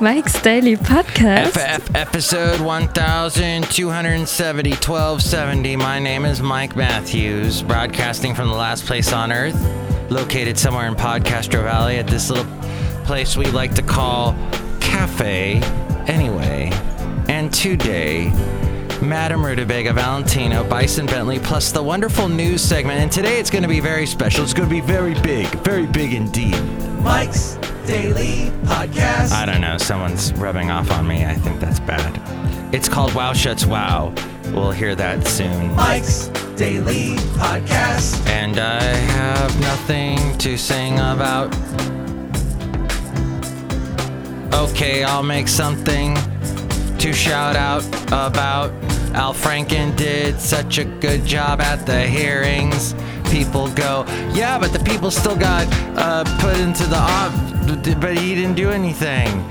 Mike's Daily Podcast. FF episode 1270, 1270. My name is Mike Matthews, broadcasting from the last place on earth, located somewhere in Podcastro Valley at this little place we like to call Cafe Anyway. And today, Madam Rutabaga, Valentino, Bison Bentley, plus the wonderful news segment. And today it's going to be very special. It's going to be very big, very big indeed. Mike's Daily Podcast. I don't know. Someone's rubbing off on me. I think that's bad. It's called Wow Shuts Wow. We'll hear that soon. Mike's Daily Podcast. And I have nothing to sing about. Okay, I'll make something to shout out about. Al Franken did such a good job at the hearings. People go, yeah, but the people still got uh, put into the op, but he didn't do anything.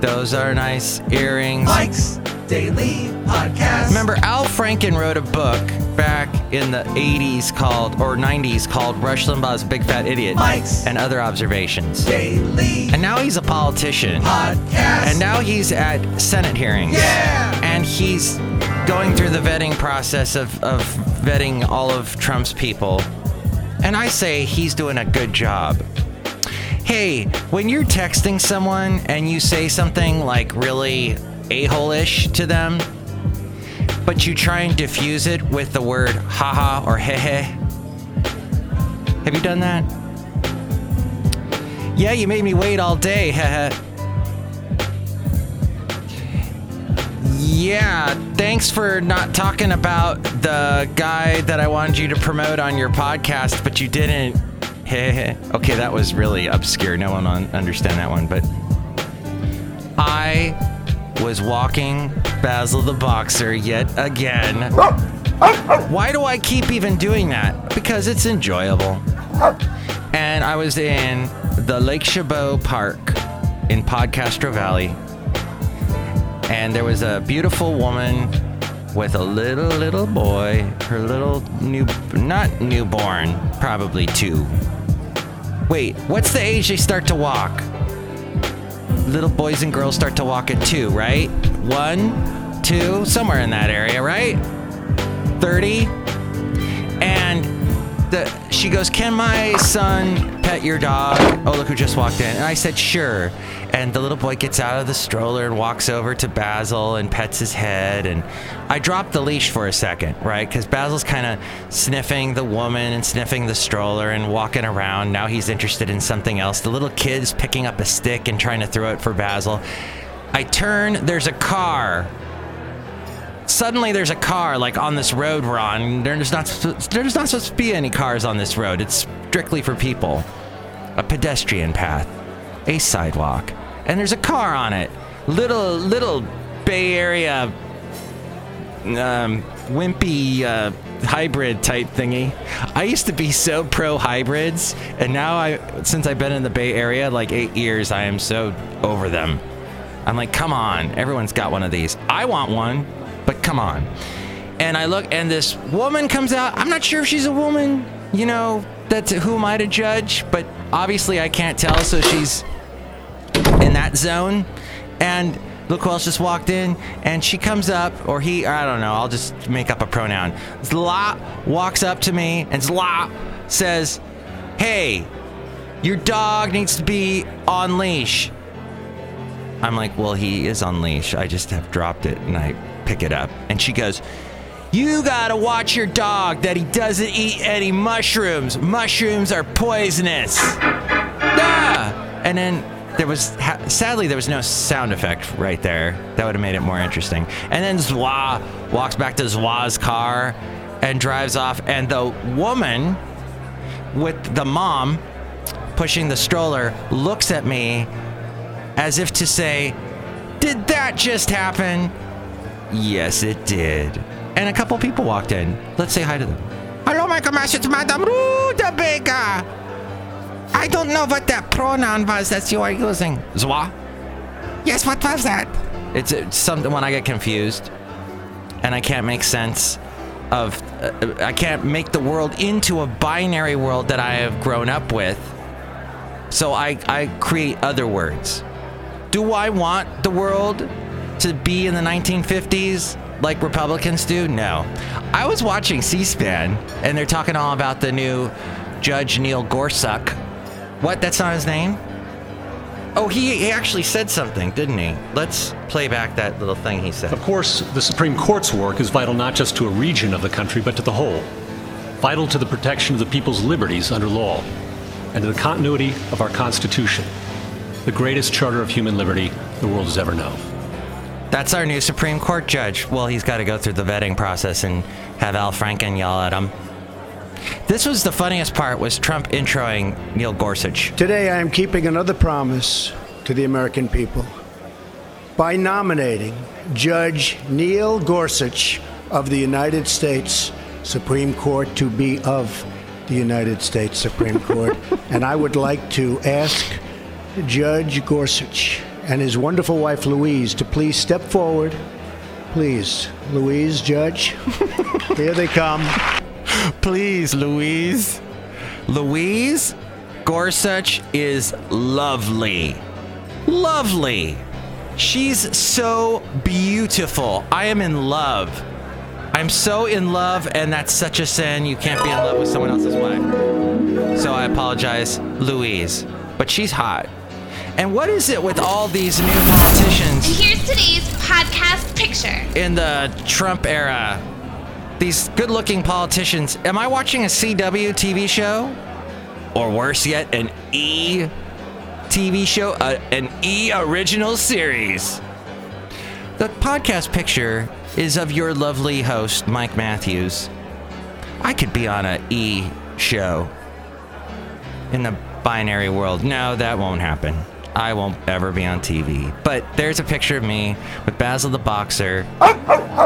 Those are nice earrings. Mike's Daily Podcast. Remember, Al Franken wrote a book back in the 80s called, or 90s called Rush Limbaugh's Big Fat Idiot Mike's and Other Observations. Daily And now he's a politician. Podcast. And now he's at Senate hearings. Yeah! And he's going through the vetting process of, of vetting all of Trump's people. And I say he's doing a good job. Hey, when you're texting someone and you say something like really a hole ish to them, but you try and diffuse it with the word haha or hehe. Have you done that? Yeah, you made me wait all day, hehe. Yeah, thanks for not talking about the guy that I wanted you to promote on your podcast, but you didn't. okay, that was really obscure. No one un- understand that one, but I was walking Basil the boxer yet again. Why do I keep even doing that? Because it's enjoyable. And I was in the Lake Chabot Park in Podcastro Valley and there was a beautiful woman with a little little boy her little new not newborn probably two. Wait what's the age they start to walk? Little boys and girls start to walk at two right? One two somewhere in that area right? 30 and the she goes can my son pet your dog oh look who just walked in and i said sure and the little boy gets out of the stroller and walks over to Basil and pets his head. And I dropped the leash for a second, right? Because Basil's kind of sniffing the woman and sniffing the stroller and walking around. Now he's interested in something else. The little kid's picking up a stick and trying to throw it for Basil. I turn, there's a car. Suddenly there's a car like on this road we're on. There's not there's not supposed to be any cars on this road. It's strictly for people. A pedestrian path, a sidewalk and there's a car on it. Little little Bay Area um, wimpy uh, hybrid type thingy. I used to be so pro hybrids, and now I since I've been in the Bay Area like eight years, I am so over them. I'm like, come on, everyone's got one of these. I want one, but come on. And I look, and this woman comes out. I'm not sure if she's a woman. You know, that's who am I to judge? But obviously, I can't tell. So she's in that zone. And look who else just walked in. And she comes up, or he, I don't know, I'll just make up a pronoun. Zla walks up to me, and Zla says, Hey, your dog needs to be on leash. I'm like, Well, he is on leash. I just have dropped it, and I pick it up. And she goes, you gotta watch your dog that he doesn't eat any mushrooms. Mushrooms are poisonous. Ah! And then there was sadly there was no sound effect right there. That would have made it more interesting. And then Zwa walks back to Zwa's car and drives off. And the woman with the mom pushing the stroller looks at me as if to say, "Did that just happen?" Yes, it did. And a couple people walked in. Let's say hi to them. Hello, my commander, it's Madame Rutabaga. I don't know what that pronoun was that you are using. Zwa? Yes, what was that? It's, it's something when I get confused and I can't make sense of. Uh, I can't make the world into a binary world that I have grown up with. So I, I create other words. Do I want the world to be in the 1950s like Republicans do? No. I was watching C SPAN and they're talking all about the new Judge Neil Gorsuch. What? That's not his name? Oh, he, he actually said something, didn't he? Let's play back that little thing he said. Of course, the Supreme Court's work is vital not just to a region of the country, but to the whole. Vital to the protection of the people's liberties under law, and to the continuity of our Constitution, the greatest charter of human liberty the world has ever known. That's our new Supreme Court judge. Well, he's got to go through the vetting process and have Al Franken yell at him. This was the funniest part was Trump introing Neil Gorsuch. Today, I am keeping another promise to the American people by nominating Judge Neil Gorsuch of the United States Supreme Court to be of the United States Supreme Court. and I would like to ask Judge Gorsuch and his wonderful wife Louise to please step forward. Please, Louise, Judge. Here they come. Please, Louise. Louise Gorsuch is lovely. Lovely. She's so beautiful. I am in love. I'm so in love, and that's such a sin. You can't be in love with someone else's wife. So I apologize, Louise. But she's hot. And what is it with all these new politicians And Here's today's podcast picture. in the Trump era? These good looking politicians. Am I watching a CW TV show? Or worse yet, an E TV show? Uh, an E original series. The podcast picture is of your lovely host, Mike Matthews. I could be on a E show in the binary world. No, that won't happen. I won't ever be on TV. But there's a picture of me with Basil the boxer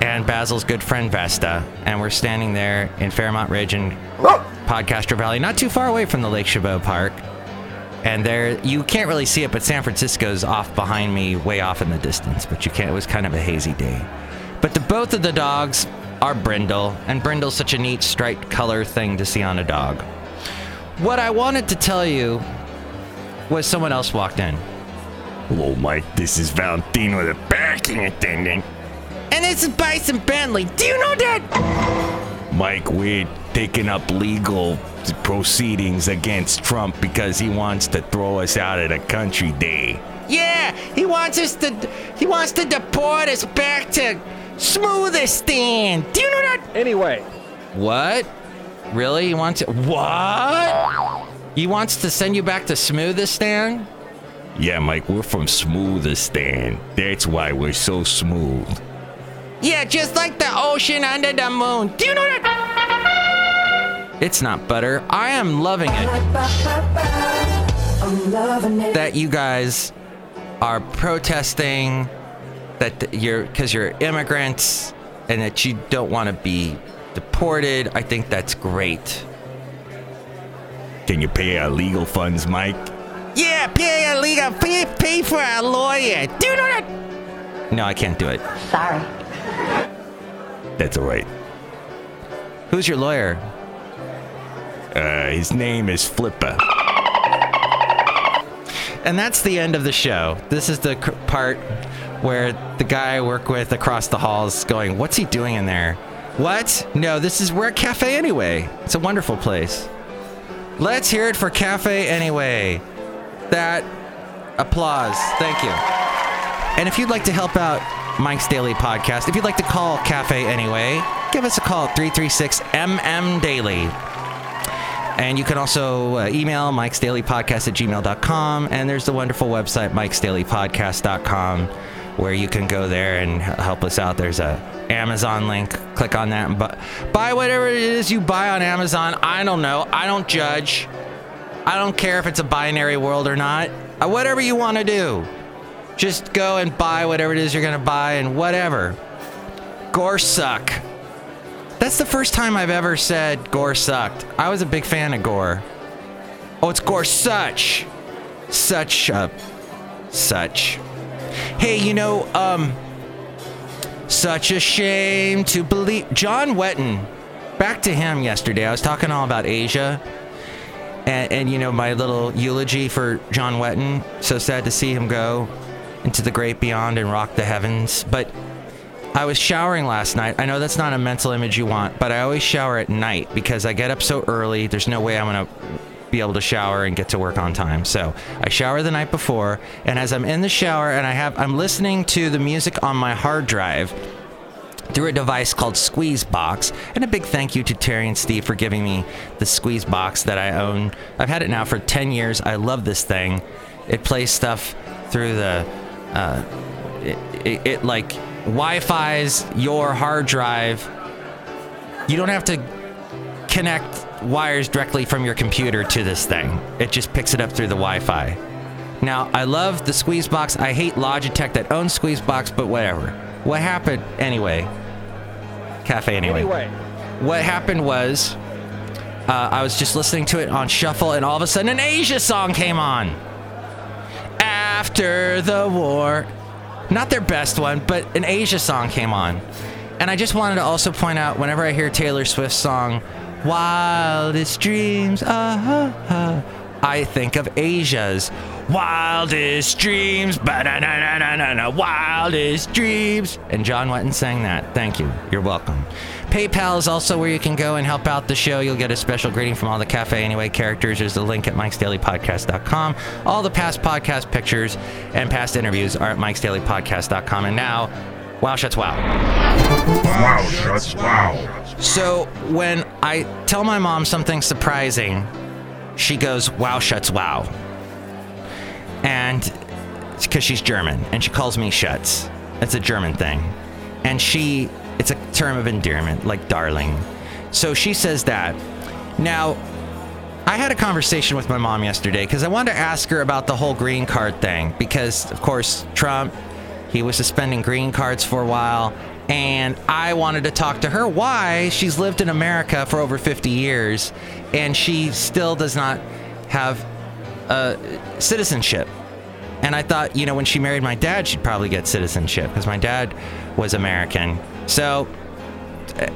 and Basil's good friend Vesta, and we're standing there in Fairmont Ridge in Podcastro Valley, not too far away from the Lake Chabot Park. And there, you can't really see it, but San Francisco's off behind me, way off in the distance. But you can't. It was kind of a hazy day. But the both of the dogs are brindle, and brindle's such a neat striped color thing to see on a dog. What I wanted to tell you was someone else walked in. Oh Hello, Mike. This is Valentino, the parking attendant. And this is Bison Bentley. Do you know that? Mike, we're taking up legal proceedings against Trump because he wants to throw us out of the country day. Yeah, he wants us to he wants to deport us back to Smoothistan. Do you know that? Anyway, What? Really? He wants to. What? He wants to send you back to Smoothistan? Yeah, Mike, we're from Smoothistan. That's why we're so smooth. Yeah, just like the ocean under the moon. Do you know that? It's not butter. I am loving it. That you guys are protesting that you're because you're immigrants and that you don't want to be deported. I think that's great. Can you pay our legal funds, Mike? Yeah, pay our legal pay, pay for our lawyer. Do you know that? No, I can't do it. Sorry. That's all right. Who's your lawyer? Uh, his name is Flipper. And that's the end of the show. This is the part where the guy I work with across the halls going, What's he doing in there? What? No, this is we're a cafe anyway. It's a wonderful place. Let's hear it for Cafe Anyway. That applause. Thank you. And if you'd like to help out Mike's Daily Podcast, if you'd like to call Cafe Anyway, give us a call at 336 MM Daily. And you can also uh, email Mike's Daily Podcast at gmail.com. And there's the wonderful website, Mike's Daily Podcast.com, where you can go there and help us out. There's a Amazon link. Click on that and bu- buy whatever it is you buy on Amazon. I don't know. I don't judge. I don't care if it's a binary world or not. Uh, whatever you want to do. Just go and buy whatever it is you're to buy and whatever. Gore suck. That's the first time I've ever said Gore sucked. I was a big fan of Gore. Oh, it's Gore such. Such a. Such. Hey, you know, um. Such a shame to believe. John Wetton. Back to him yesterday. I was talking all about Asia. And, and you know, my little eulogy for John Wetton. So sad to see him go. into the great beyond and rock the heavens. But I was showering last night. I know that's not a mental image you want, but I always shower at night because I get up so early. There's no way I'm going to be able to shower and get to work on time. So I shower the night before, and as I'm in the shower and I have I'm listening to the music on my hard drive through a device called Squeezebox. And a big thank you to Terry and Steve for giving me the Squeezebox that I own. I've had it now for 10 years. I love this thing. It plays stuff through the uh, it, it, it like Wi-Fi's your hard drive. You don't have to connect wires directly from your computer to this thing. It just picks it up through the Wi-Fi. Now, I love the Squeezebox. I hate Logitech that owns Squeezebox, but whatever. What happened anyway? Cafe anyway. Anyway. What happened was uh, I was just listening to it on shuffle, and all of a sudden an Asia song came on. After the war. Not their best one, but an Asia song came on. And I just wanted to also point out whenever I hear Taylor Swift's song, Wildest Dreams, ah, ah, I think of Asia's Wildest Dreams, Wildest Dreams. And John Wetton sang that. Thank you. You're welcome. PayPal is also where you can go and help out the show. You'll get a special greeting from all the Cafe Anyway characters. There's a link at mikesdailypodcast.com. All the past podcast pictures and past interviews are at mikesdailypodcast.com. And now, wow, shuts wow. Wow, shuts wow. So when I tell my mom something surprising, she goes, wow, shuts wow. And it's because she's German and she calls me Shuts. That's a German thing. And she, it's a term of endearment, like darling. So she says that. Now, I had a conversation with my mom yesterday because I wanted to ask her about the whole green card thing. Because, of course, Trump, he was suspending green cards for a while. And I wanted to talk to her why she's lived in America for over 50 years and she still does not have uh, citizenship. And I thought, you know, when she married my dad, she'd probably get citizenship because my dad was American. So,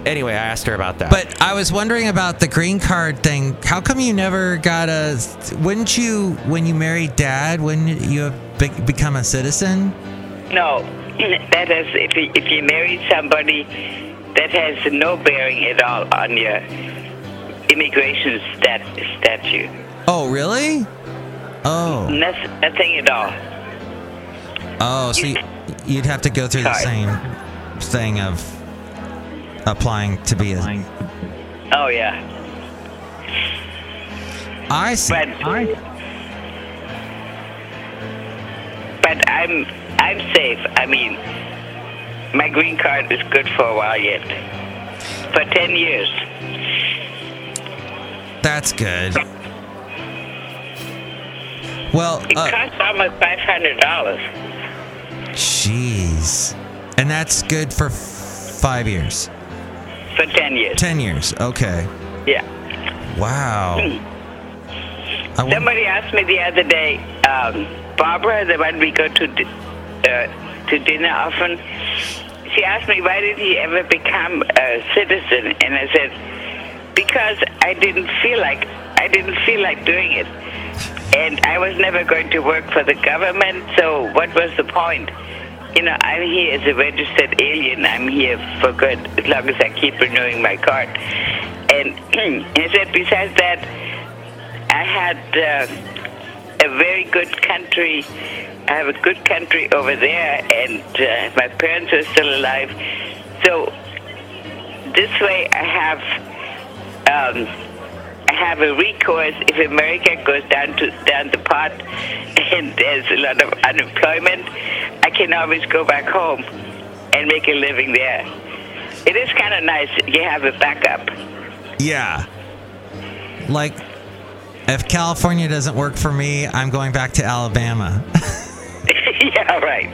anyway, I asked her about that. But I was wondering about the green card thing. How come you never got a. Wouldn't you, when you married dad, wouldn't you have be- become a citizen? No, that is if you, if you marry somebody that has no bearing at all on your immigration stat, statute. Oh, really? Oh. Noth- nothing at all. Oh, so you, you'd have to go through the same thing of applying to be a. Oh yeah. I see. But but I'm I'm safe. I mean, my green card is good for a while yet. For ten years. That's good. Well, It uh, costs almost five hundred dollars. jeez, and that's good for f- five years, For ten years. ten years. Okay. Yeah. Wow. I Somebody asked me the other day, um, Barbara, the one we go to uh, to dinner often. She asked me why did he ever become a citizen, and I said because I didn't feel like I didn't feel like doing it, and I was never going to work for the government. So what was the point? You know, I'm here as a registered alien. I'm here for good as long as I keep renewing my card. And he said, besides that, I had uh, a very good country. I have a good country over there, and uh, my parents are still alive. So this way, I have um, I have a recourse if America goes down to down the pot, and there's a lot of unemployment. I can always go back home and make a living there. It is kind of nice. You have a backup. yeah. Like, if California doesn't work for me, I'm going back to Alabama. yeah, right.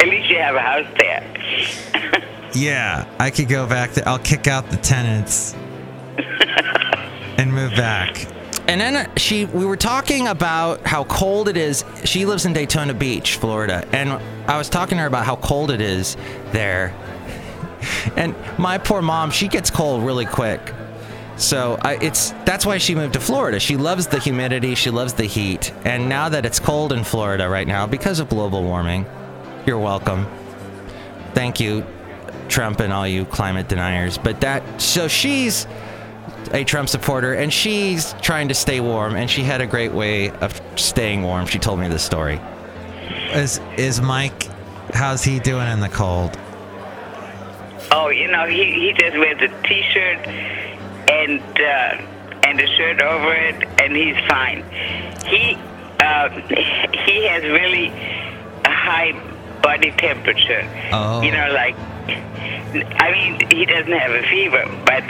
At least you have a house there. yeah, I could go back there. I'll kick out the tenants and move back. And then she, we were talking about how cold it is. She lives in Daytona Beach, Florida, and I was talking to her about how cold it is there. And my poor mom, she gets cold really quick. So I, it's that's why she moved to Florida. She loves the humidity, she loves the heat, and now that it's cold in Florida right now because of global warming, You're welcome. Thank you, Trump and all you climate deniers. But that, so she's a Trump supporter and she's trying to stay warm and she had a great way of staying warm. She told me this story. Is is Mike? How's he doing in the cold? Oh, you know, he, he just wears a t-shirt and uh, and a shirt over it, and he's fine. He uh, he has really a high body temperature. Oh. You know, like I mean, he doesn't have a fever, but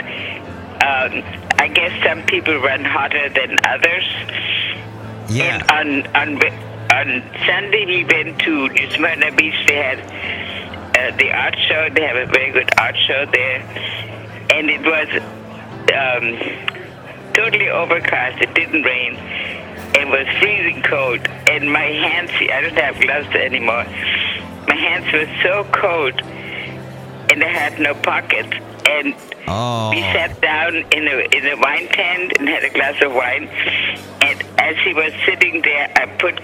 um, I guess some people run hotter than others. Yeah. And on on on Sunday we went to New Smyrna Beach. They had uh, the art show. They have a very good art show there, and it was um, totally overcast. It didn't rain. It was freezing cold, and my hands. I don't have gloves anymore. My hands were so cold, and I had no pockets. And Oh. we sat down in a in a wine tent and had a glass of wine. And as he was sitting there, I put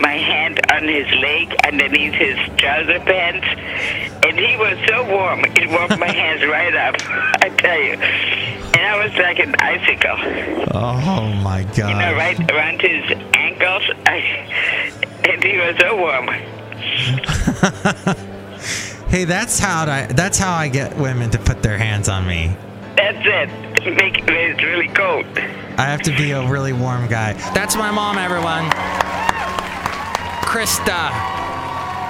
my hand on his leg underneath his trouser pants, and he was so warm. It warmed my hands right up. I tell you, and I was like an icicle. Oh my God. You know, right around his ankles. I, and he was so warm. Hey, that's how I. That's how I get women to put their hands on me. That's it. Make it really cold. I have to be a really warm guy. That's my mom, everyone. Krista.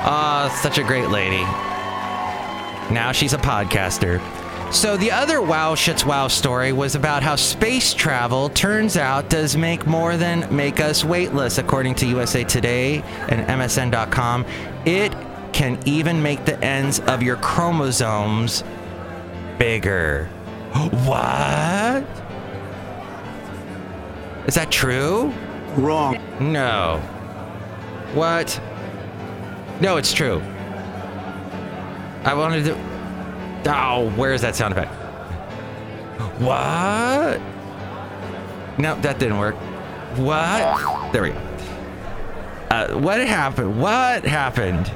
Oh, such a great lady. Now she's a podcaster. So the other wow shits wow story was about how space travel turns out does make more than make us weightless according to USA Today and MSN.com. It can even make the ends of your chromosomes bigger. What? Is that true? Wrong. No. What? No, it's true. I wanted to. Oh, where's that sound effect? What? No, that didn't work. What? There we go. Uh, what happened? What happened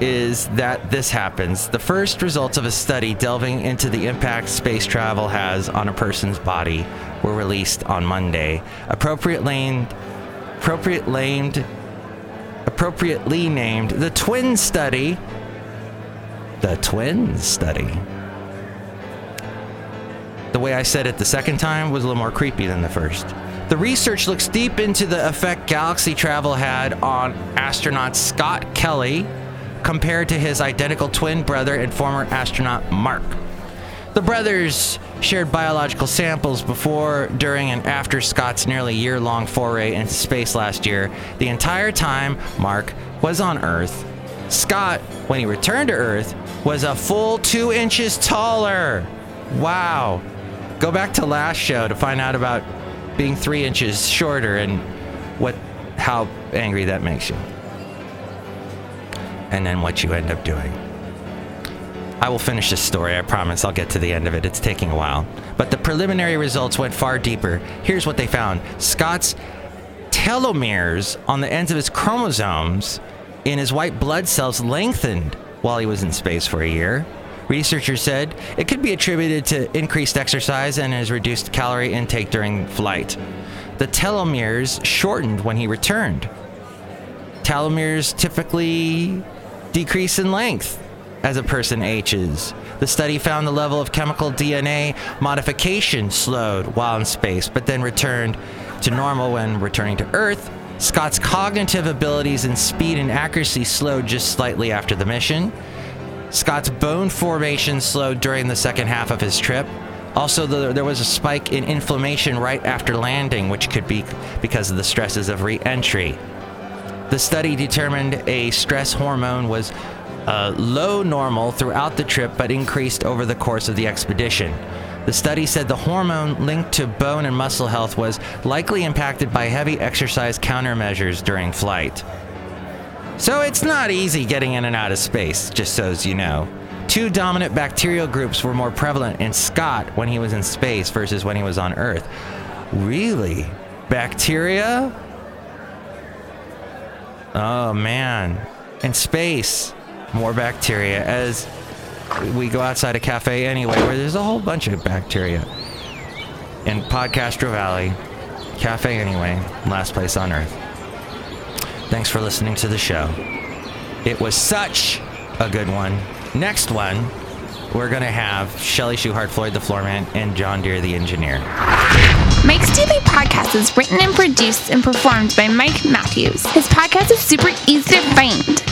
is that this happens. The first results of a study delving into the impact space travel has on a person's body were released on Monday. Appropriate named, appropriate named, appropriately named the Twin Study. The Twin Study. The way I said it the second time was a little more creepy than the first. The research looks deep into the effect galaxy travel had on astronaut Scott Kelly compared to his identical twin brother and former astronaut Mark. The brothers shared biological samples before, during, and after Scott's nearly year long foray into space last year. The entire time Mark was on Earth, Scott, when he returned to Earth, was a full two inches taller. Wow. Go back to last show to find out about being three inches shorter and what how angry that makes you. And then what you end up doing. I will finish this story, I promise. I'll get to the end of it. It's taking a while. But the preliminary results went far deeper. Here's what they found Scott's telomeres on the ends of his chromosomes in his white blood cells lengthened while he was in space for a year. Researchers said it could be attributed to increased exercise and his reduced calorie intake during flight. The telomeres shortened when he returned. Telomeres typically decrease in length as a person ages. The study found the level of chemical DNA modification slowed while in space, but then returned to normal when returning to Earth. Scott's cognitive abilities and speed and accuracy slowed just slightly after the mission. Scott's bone formation slowed during the second half of his trip. Also, the, there was a spike in inflammation right after landing, which could be because of the stresses of re entry. The study determined a stress hormone was uh, low normal throughout the trip but increased over the course of the expedition. The study said the hormone linked to bone and muscle health was likely impacted by heavy exercise countermeasures during flight. So it's not easy getting in and out of space, just so as you know. Two dominant bacterial groups were more prevalent in Scott when he was in space versus when he was on Earth. Really? Bacteria? Oh man. In space, more bacteria. As we go outside a cafe anyway, where there's a whole bunch of bacteria. In Podcastro Valley, Cafe Anyway, last place on earth. Thanks for listening to the show. It was such a good one. Next one, we're going to have Shelly Shuhart, Floyd the Floorman, and John Deere the Engineer. Mike's Daily Podcast is written and produced and performed by Mike Matthews. His podcast is super easy to find.